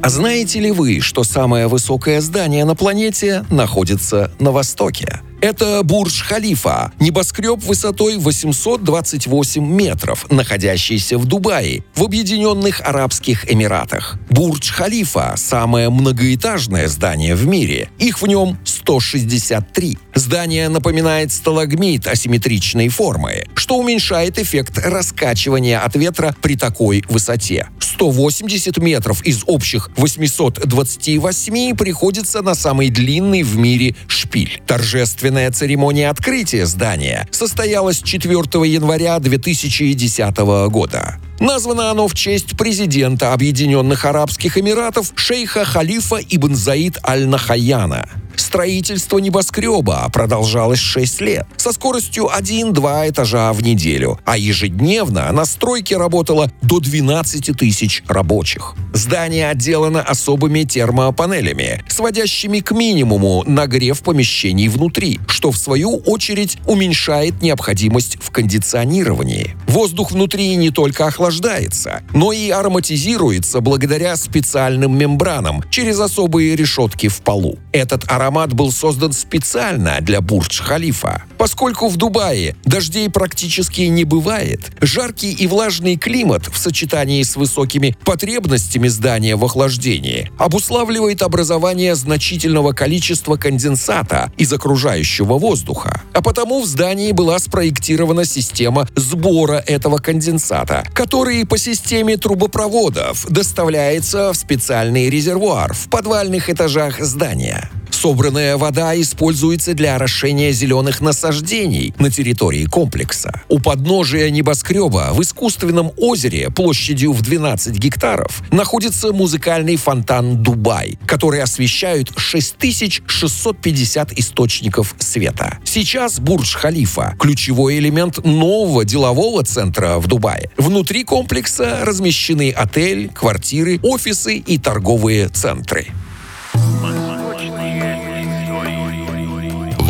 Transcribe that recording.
А знаете ли вы, что самое высокое здание на планете находится на Востоке? Это Бурдж-Халифа, небоскреб высотой 828 метров, находящийся в Дубае, в Объединенных Арабских Эмиратах. Бурдж-Халифа – самое многоэтажное здание в мире. Их в нем 163. Здание напоминает сталагмит асимметричной формы, что уменьшает эффект раскачивания от ветра при такой высоте. 180 метров из общих 828 приходится на самый длинный в мире шпиль. Торжественная церемония открытия здания состоялась 4 января 2010 года. Названо оно в честь президента Объединенных Арабских Эмиратов шейха Халифа Ибн Заид Аль-Нахаяна. Строительство небоскреба продолжалось 6 лет со скоростью 1-2 этажа в неделю, а ежедневно на стройке работало до 12 тысяч рабочих. Здание отделано особыми термопанелями, сводящими к минимуму нагрев помещений внутри, что в свою очередь уменьшает необходимость в кондиционировании. Воздух внутри не только охлаждается, но и ароматизируется благодаря специальным мембранам через особые решетки в полу. Этот аромат аромат был создан специально для Бурдж-Халифа. Поскольку в Дубае дождей практически не бывает, жаркий и влажный климат в сочетании с высокими потребностями здания в охлаждении обуславливает образование значительного количества конденсата из окружающего воздуха. А потому в здании была спроектирована система сбора этого конденсата, который по системе трубопроводов доставляется в специальный резервуар в подвальных этажах здания. Собранная вода используется для орошения зеленых насаждений на территории комплекса. У подножия небоскреба в искусственном озере площадью в 12 гектаров находится музыкальный фонтан «Дубай», который освещают 6650 источников света. Сейчас Бурдж-Халифа – ключевой элемент нового делового центра в Дубае. Внутри комплекса размещены отель, квартиры, офисы и торговые центры.